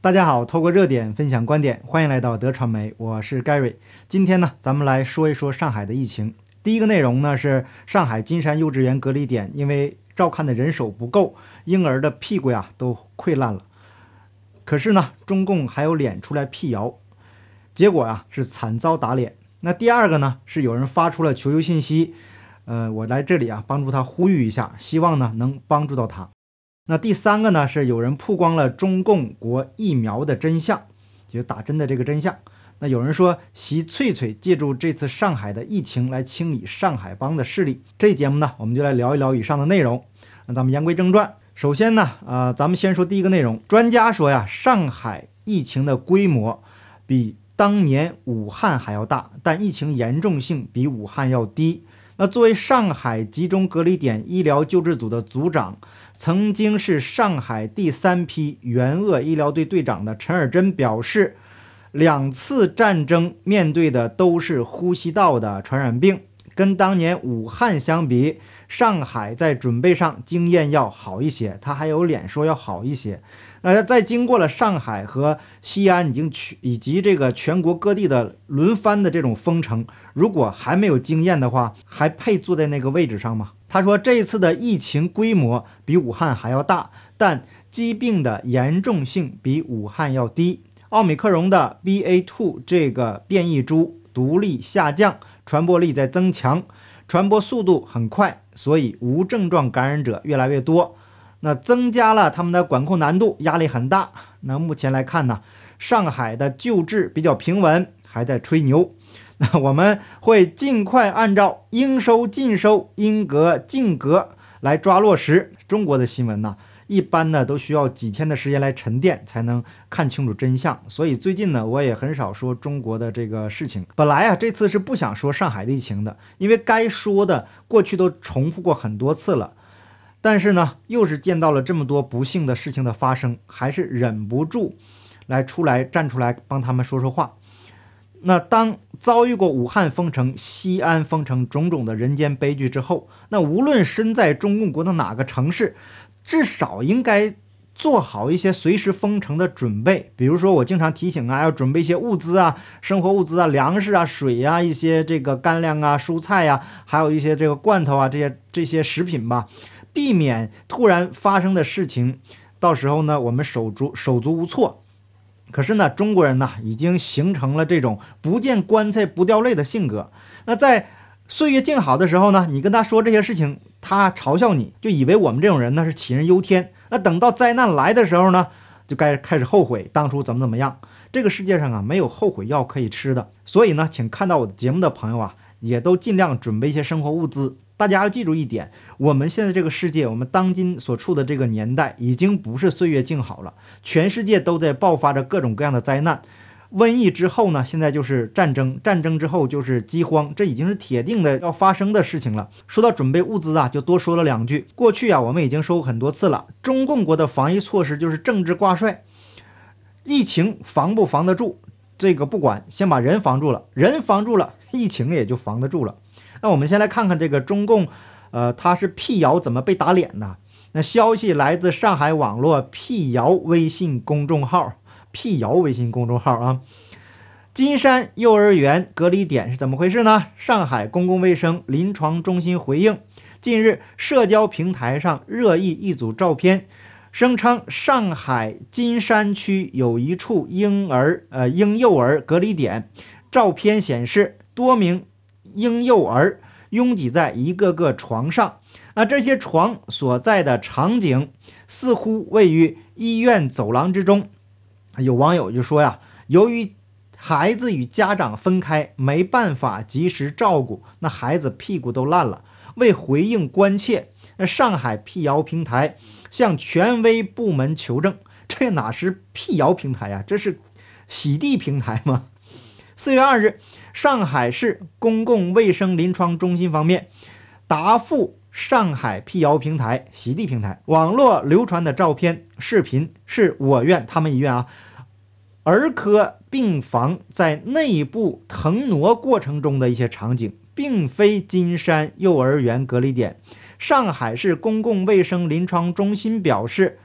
大家好，透过热点分享观点，欢迎来到德传媒，我是 Gary。今天呢，咱们来说一说上海的疫情。第一个内容呢是上海金山幼稚园隔离点，因为照看的人手不够，婴儿的屁股呀都溃烂了。可是呢，中共还有脸出来辟谣，结果啊是惨遭打脸。那第二个呢是有人发出了求救信息，呃，我来这里啊帮助他呼吁一下，希望呢能帮助到他。那第三个呢，是有人曝光了中共国疫苗的真相，就打针的这个真相。那有人说，习翠翠借助这次上海的疫情来清理上海帮的势力。这节目呢，我们就来聊一聊以上的内容。那咱们言归正传，首先呢，呃，咱们先说第一个内容。专家说呀，上海疫情的规模比当年武汉还要大，但疫情严重性比武汉要低。那作为上海集中隔离点医疗救治组的组长。曾经是上海第三批援鄂医疗队队长的陈尔珍表示，两次战争面对的都是呼吸道的传染病，跟当年武汉相比，上海在准备上经验要好一些。他还有脸说要好一些？呃，在经过了上海和西安已经全以及这个全国各地的轮番的这种封城，如果还没有经验的话，还配坐在那个位置上吗？他说，这一次的疫情规模比武汉还要大，但疾病的严重性比武汉要低。奥密克戎的 BA.2 这个变异株毒力下降，传播力在增强，传播速度很快，所以无症状感染者越来越多。那增加了他们的管控难度，压力很大。那目前来看呢，上海的救治比较平稳，还在吹牛。那我们会尽快按照应收尽收、应隔尽隔来抓落实。中国的新闻呢，一般呢都需要几天的时间来沉淀，才能看清楚真相。所以最近呢，我也很少说中国的这个事情。本来啊，这次是不想说上海的疫情的，因为该说的过去都重复过很多次了。但是呢，又是见到了这么多不幸的事情的发生，还是忍不住来出来站出来帮他们说说话。那当遭遇过武汉封城、西安封城种种的人间悲剧之后，那无论身在中共国的哪个城市，至少应该做好一些随时封城的准备。比如说，我经常提醒啊，要准备一些物资啊，生活物资啊，粮食啊，水呀，一些这个干粮啊、蔬菜呀，还有一些这个罐头啊，这些这些食品吧。避免突然发生的事情，到时候呢，我们手足手足无措。可是呢，中国人呢，已经形成了这种不见棺材不掉泪的性格。那在岁月静好的时候呢，你跟他说这些事情，他嘲笑你，就以为我们这种人呢是杞人忧天。那等到灾难来的时候呢，就该开始后悔当初怎么怎么样。这个世界上啊，没有后悔药可以吃的。所以呢，请看到我的节目的朋友啊，也都尽量准备一些生活物资。大家要记住一点，我们现在这个世界，我们当今所处的这个年代，已经不是岁月静好了。全世界都在爆发着各种各样的灾难，瘟疫之后呢，现在就是战争，战争之后就是饥荒，这已经是铁定的要发生的事情了。说到准备物资啊，就多说了两句。过去啊，我们已经说过很多次了，中共国的防疫措施就是政治挂帅，疫情防不防得住，这个不管，先把人防住了，人防住了，疫情也就防得住了。那我们先来看看这个中共，呃，他是辟谣怎么被打脸的？那消息来自上海网络辟谣微信公众号，辟谣微信公众号啊。金山幼儿园隔离点是怎么回事呢？上海公共卫生临床中心回应，近日社交平台上热议一组照片，声称上海金山区有一处婴儿呃婴幼儿隔离点，照片显示多名。婴幼儿拥挤在一个个床上，那这些床所在的场景似乎位于医院走廊之中。有网友就说呀，由于孩子与家长分开，没办法及时照顾，那孩子屁股都烂了。为回应关切，那上海辟谣平台向权威部门求证，这哪是辟谣平台呀？这是洗地平台吗？四月二日。上海市公共卫生临床中心方面答复上海辟谣平台、洗地平台网络流传的照片、视频是我院他们医院啊儿科病房在内部腾挪过程中的一些场景，并非金山幼儿园隔离点。上海市公共卫生临床中心表示，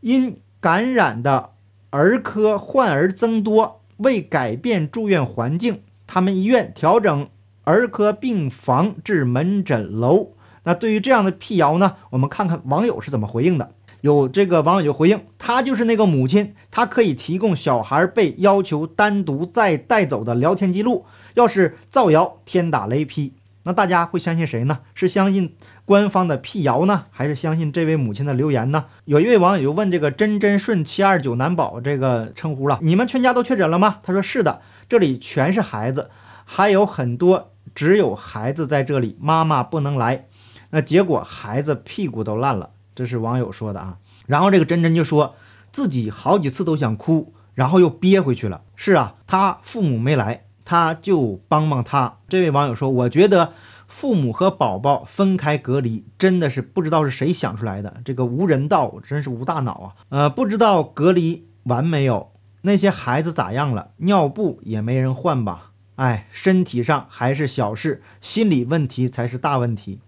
因感染的儿科患儿增多，为改变住院环境，他们医院调整儿科病房至门诊楼。那对于这样的辟谣呢，我们看看网友是怎么回应的。有这个网友就回应，他就是那个母亲，他可以提供小孩被要求单独再带走的聊天记录。要是造谣，天打雷劈。那大家会相信谁呢？是相信官方的辟谣呢，还是相信这位母亲的留言呢？有一位网友就问这个真真顺七二九男保这个称呼了，你们全家都确诊了吗？他说是的，这里全是孩子，还有很多只有孩子在这里，妈妈不能来。那结果孩子屁股都烂了。这是网友说的啊，然后这个真真就说自己好几次都想哭，然后又憋回去了。是啊，他父母没来，他就帮帮他。这位网友说，我觉得父母和宝宝分开隔离，真的是不知道是谁想出来的，这个无人道，真是无大脑啊。呃，不知道隔离完没有，那些孩子咋样了？尿布也没人换吧？哎，身体上还是小事，心理问题才是大问题。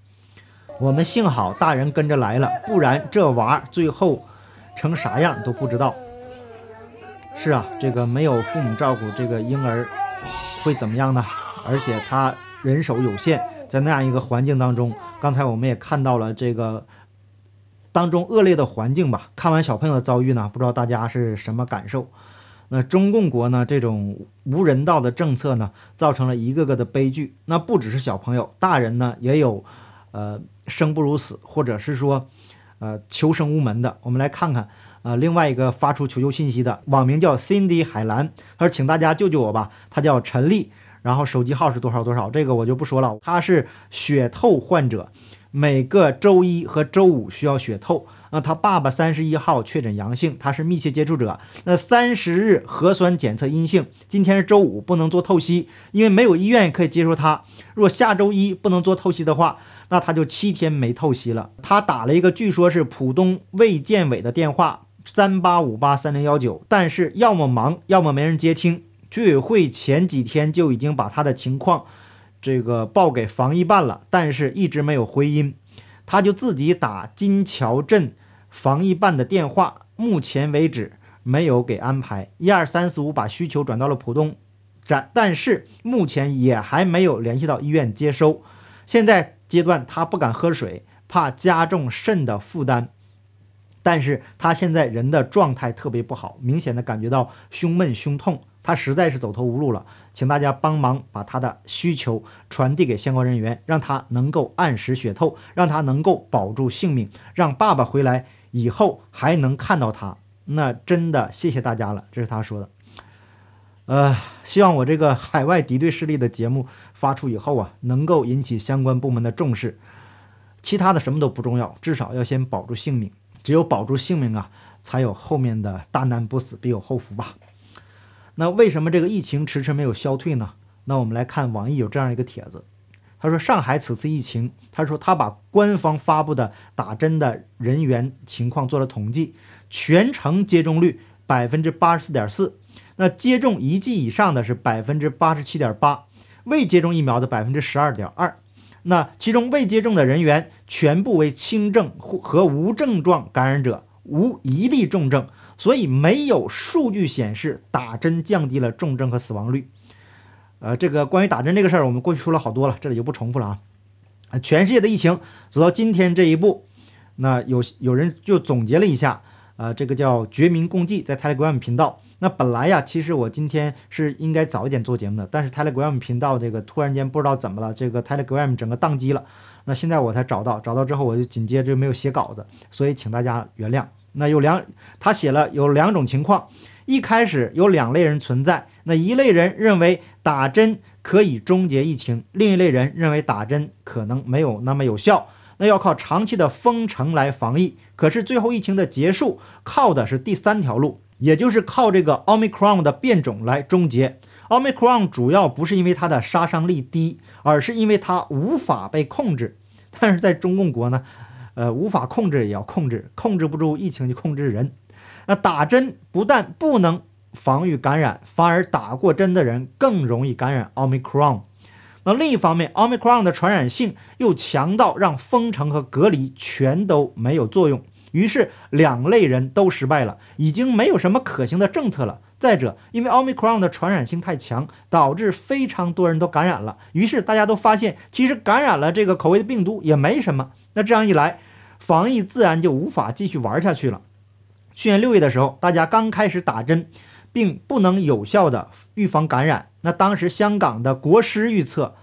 我们幸好大人跟着来了，不然这娃最后成啥样都不知道。是啊，这个没有父母照顾，这个婴儿会怎么样呢？而且他人手有限，在那样一个环境当中，刚才我们也看到了这个当中恶劣的环境吧。看完小朋友的遭遇呢，不知道大家是什么感受？那中共国呢，这种无人道的政策呢，造成了一个个的悲剧。那不只是小朋友，大人呢也有，呃。生不如死，或者是说，呃，求生无门的。我们来看看，呃，另外一个发出求救信息的网名叫 Cindy 海兰，他说：“请大家救救我吧。”他叫陈丽，然后手机号是多少多少，这个我就不说了。他是血透患者，每个周一和周五需要血透。那他爸爸三十一号确诊阳性，他是密切接触者。那三十日核酸检测阴性，今天是周五，不能做透析，因为没有医院可以接收他。如果下周一不能做透析的话，那他就七天没透析了。他打了一个据说是浦东卫健委的电话，三八五八三零幺九，但是要么忙，要么没人接听。居委会前几天就已经把他的情况这个报给防疫办了，但是一直没有回音。他就自己打金桥镇防疫办的电话，目前为止没有给安排。一二三四五把需求转到了浦东站，但是目前也还没有联系到医院接收。现在。阶段他不敢喝水，怕加重肾的负担，但是他现在人的状态特别不好，明显的感觉到胸闷胸痛，他实在是走投无路了，请大家帮忙把他的需求传递给相关人员，让他能够按时血透，让他能够保住性命，让爸爸回来以后还能看到他，那真的谢谢大家了，这是他说的。呃，希望我这个海外敌对势力的节目发出以后啊，能够引起相关部门的重视。其他的什么都不重要，至少要先保住性命。只有保住性命啊，才有后面的大难不死必有后福吧。那为什么这个疫情迟迟没有消退呢？那我们来看网易有这样一个帖子，他说上海此次疫情，他说他把官方发布的打针的人员情况做了统计，全程接种率百分之八十四点四。那接种一剂以上的是百分之八十七点八，未接种疫苗的百分之十二点二。那其中未接种的人员全部为轻症或和无症状感染者，无一例重症，所以没有数据显示打针降低了重症和死亡率。呃，这个关于打针这个事儿，我们过去说了好多了，这里就不重复了啊。全世界的疫情走到今天这一步，那有有人就总结了一下，呃，这个叫绝民共济，在 Telegram 频道。那本来呀，其实我今天是应该早一点做节目的，但是 Telegram 频道这个突然间不知道怎么了，这个 Telegram 整个宕机了。那现在我才找到，找到之后我就紧接着就没有写稿子，所以请大家原谅。那有两，他写了有两种情况，一开始有两类人存在，那一类人认为打针可以终结疫情，另一类人认为打针可能没有那么有效，那要靠长期的封城来防疫。可是最后疫情的结束靠的是第三条路。也就是靠这个 Omicron 的变种来终结。Omicron 主要不是因为它的杀伤力低，而是因为它无法被控制。但是在中共国呢，呃，无法控制也要控制，控制不住疫情就控制人。那打针不但不能防御感染，反而打过针的人更容易感染 Omicron。那另一方面，Omicron 的传染性又强到让封城和隔离全都没有作用。于是两类人都失败了，已经没有什么可行的政策了。再者，因为奥密克戎的传染性太强，导致非常多人都感染了，于是大家都发现，其实感染了这个口味的病毒也没什么。那这样一来，防疫自然就无法继续玩下去了。去年六月的时候，大家刚开始打针，并不能有效的预防感染。那当时香港的国师预测，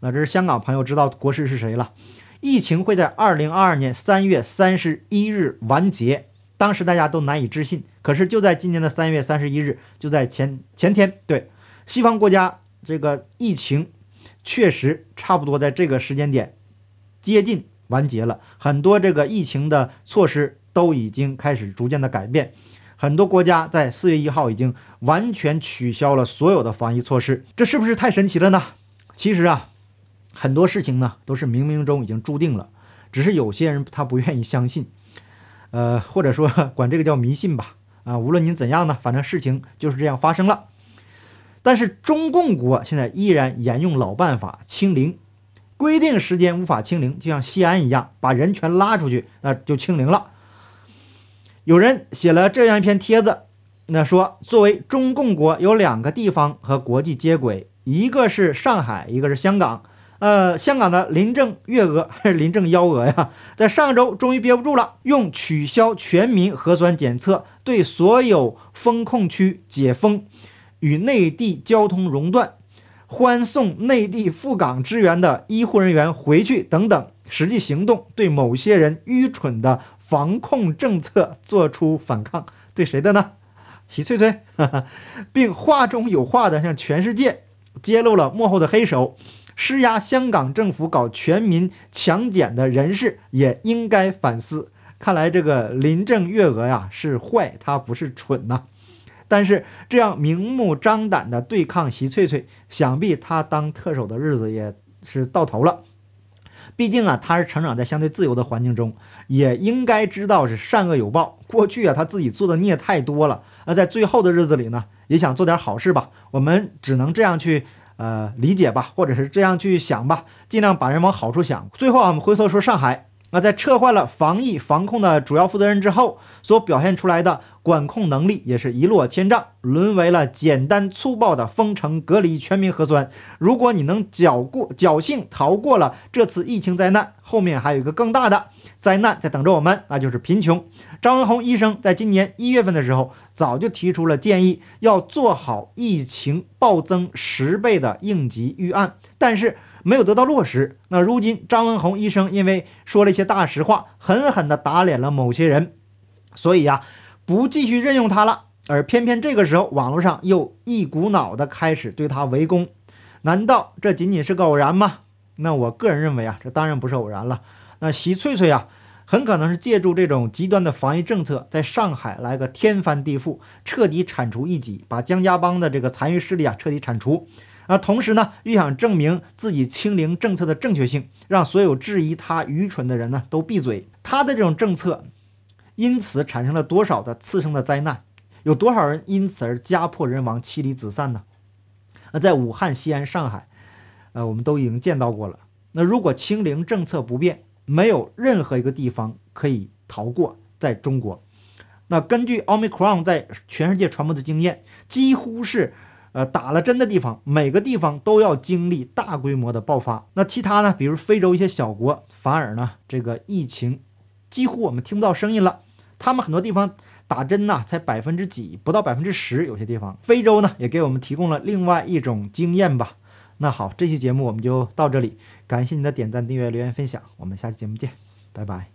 那这是香港朋友知道国师是谁了？疫情会在二零二二年三月三十一日完结。当时大家都难以置信，可是就在今年的三月三十一日，就在前前天，对西方国家这个疫情确实差不多在这个时间点接近完结了，很多这个疫情的措施都已经开始逐渐的改变，很多国家在四月一号已经完全取消了所有的防疫措施，这是不是太神奇了呢？其实啊，很多事情呢都是冥冥中已经注定了，只是有些人他不愿意相信。呃，或者说管这个叫迷信吧，啊，无论您怎样呢，反正事情就是这样发生了。但是中共国现在依然沿用老办法清零，规定时间无法清零，就像西安一样，把人全拉出去，那就清零了。有人写了这样一篇帖子，那说作为中共国有两个地方和国际接轨，一个是上海，一个是香港。呃，香港的林郑月娥 还是林郑幺娥呀，在上周终于憋不住了，用取消全民核酸检测、对所有封控区解封、与内地交通熔断、欢送内地赴港支援的医护人员回去等等实际行动，对某些人愚蠢的防控政策做出反抗。对谁的呢？喜翠翠，并话中有话的向全世界揭露了幕后的黑手。施压香港政府搞全民强检的人士也应该反思。看来这个林郑月娥呀是坏，她不是蠢呐。但是这样明目张胆的对抗习翠翠，想必她当特首的日子也是到头了。毕竟啊，她是成长在相对自由的环境中，也应该知道是善恶有报。过去啊，她自己做的孽太多了。那在最后的日子里呢，也想做点好事吧。我们只能这样去。呃，理解吧，或者是这样去想吧，尽量把人往好处想。最后啊，我们回头说上海，那在撤换了防疫防控的主要负责人之后，所表现出来的管控能力也是一落千丈，沦为了简单粗暴的封城、隔离、全民核酸。如果你能侥过侥幸逃过了这次疫情灾难，后面还有一个更大的。灾难在等着我们，那就是贫穷。张文宏医生在今年一月份的时候，早就提出了建议，要做好疫情暴增十倍的应急预案，但是没有得到落实。那如今张文宏医生因为说了一些大实话，狠狠地打脸了某些人，所以呀，不继续任用他了。而偏偏这个时候，网络上又一股脑的开始对他围攻，难道这仅仅是个偶然吗？那我个人认为啊，这当然不是偶然了。那习翠翠啊，很可能是借助这种极端的防疫政策，在上海来个天翻地覆，彻底铲除异己，把江家帮的这个残余势力啊彻底铲除。啊，同时呢，又想证明自己清零政策的正确性，让所有质疑他愚蠢的人呢都闭嘴。他的这种政策，因此产生了多少的次生的灾难？有多少人因此而家破人亡、妻离子散呢？那在武汉、西安、上海，呃，我们都已经见到过了。那如果清零政策不变，没有任何一个地方可以逃过，在中国。那根据奥密克戎在全世界传播的经验，几乎是，呃，打了针的地方，每个地方都要经历大规模的爆发。那其他呢？比如非洲一些小国，反而呢，这个疫情几乎我们听不到声音了。他们很多地方打针呢，才百分之几，不到百分之十。有些地方，非洲呢，也给我们提供了另外一种经验吧。那好，这期节目我们就到这里，感谢您的点赞、订阅、留言、分享，我们下期节目见，拜拜。